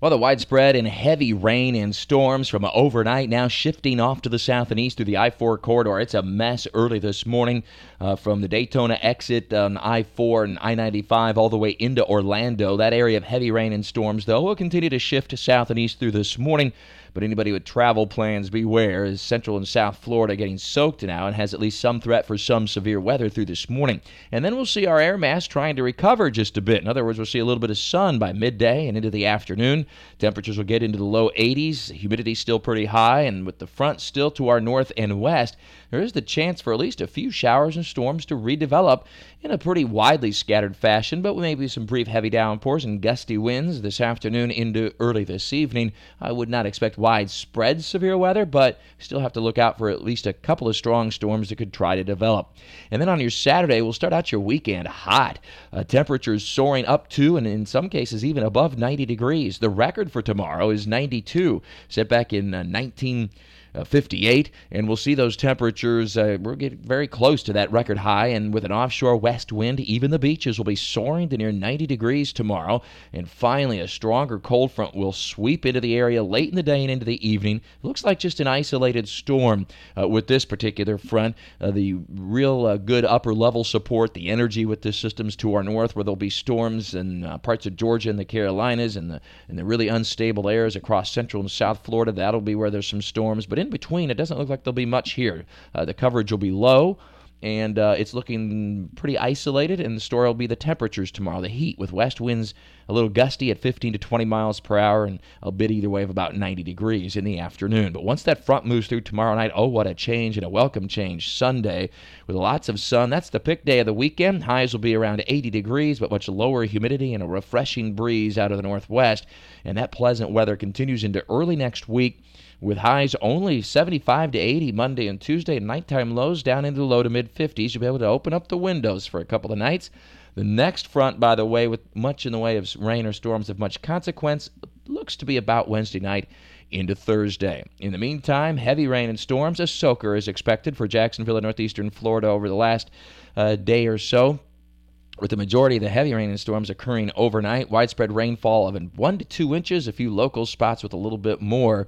Well, the widespread and heavy rain and storms from overnight now shifting off to the south and east through the I 4 corridor. It's a mess early this morning uh, from the Daytona exit on I 4 and I 95 all the way into Orlando. That area of heavy rain and storms, though, will continue to shift to south and east through this morning. But anybody with travel plans, beware, as central and south Florida getting soaked now and has at least some threat for some severe weather through this morning. And then we'll see our air mass trying to recover just a bit. In other words, we'll see a little bit of sun by midday and into the afternoon. Temperatures will get into the low 80s. Humidity still pretty high, and with the front still to our north and west, there is the chance for at least a few showers and storms to redevelop in a pretty widely scattered fashion, but maybe some brief heavy downpours and gusty winds this afternoon into early this evening. I would not expect widespread severe weather, but still have to look out for at least a couple of strong storms that could try to develop. And then on your Saturday, we'll start out your weekend hot. Uh, temperatures soaring up to and in some cases even above 90 degrees. The record for tomorrow is 92, set back in uh, 19- uh, 58, and we'll see those temperatures. Uh, we're getting very close to that record high, and with an offshore west wind, even the beaches will be soaring to near 90 degrees tomorrow. And finally, a stronger cold front will sweep into the area late in the day and into the evening. Looks like just an isolated storm uh, with this particular front. Uh, the real uh, good upper level support, the energy with the systems to our north, where there'll be storms in uh, parts of Georgia and the Carolinas, and the and the really unstable areas across central and south Florida. That'll be where there's some storms, but in between, it doesn't look like there'll be much here. Uh, the coverage will be low and uh, it's looking pretty isolated. And the story will be the temperatures tomorrow. The heat with west winds a little gusty at 15 to 20 miles per hour, and a bit either way of about 90 degrees in the afternoon. But once that front moves through tomorrow night, oh, what a change and a welcome change. Sunday with lots of sun. That's the pick day of the weekend. Highs will be around 80 degrees, but much lower humidity and a refreshing breeze out of the northwest. And that pleasant weather continues into early next week with highs only 75 to 80 Monday and Tuesday, and nighttime lows down into the low to mid 50s. You'll be able to open up the windows for a couple of nights. The next front, by the way, with much in the way of rain or storms of much consequence, looks to be about Wednesday night into Thursday. In the meantime, heavy rain and storms, a soaker is expected for Jacksonville and northeastern Florida over the last uh, day or so with the majority of the heavy rain and storms occurring overnight. Widespread rainfall of one to two inches, a few local spots with a little bit more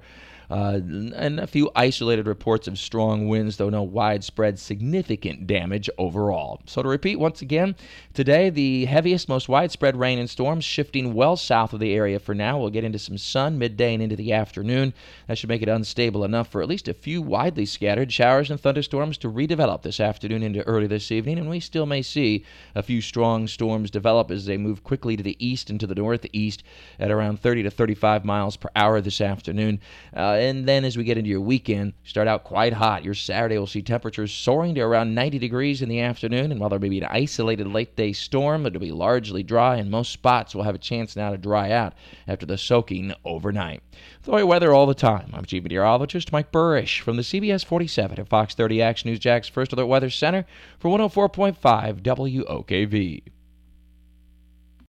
uh, and a few isolated reports of strong winds, though no widespread significant damage overall. So, to repeat once again, today the heaviest, most widespread rain and storms shifting well south of the area for now. We'll get into some sun midday and into the afternoon. That should make it unstable enough for at least a few widely scattered showers and thunderstorms to redevelop this afternoon into early this evening, and we still may see a few strong storms develop as they move quickly to the east and to the northeast at around 30 to 35 miles per hour this afternoon. Uh, and then as we get into your weekend, start out quite hot. Your Saturday will see temperatures soaring to around 90 degrees in the afternoon. And while there may be an isolated late day storm, it'll be largely dry, and most spots will have a chance now to dry out after the soaking overnight. The weather all the time. I'm Chief Meteorologist Mike Buresh from the CBS 47 at Fox 30 Action News Jax First Alert Weather Center for 104.5 WOKV.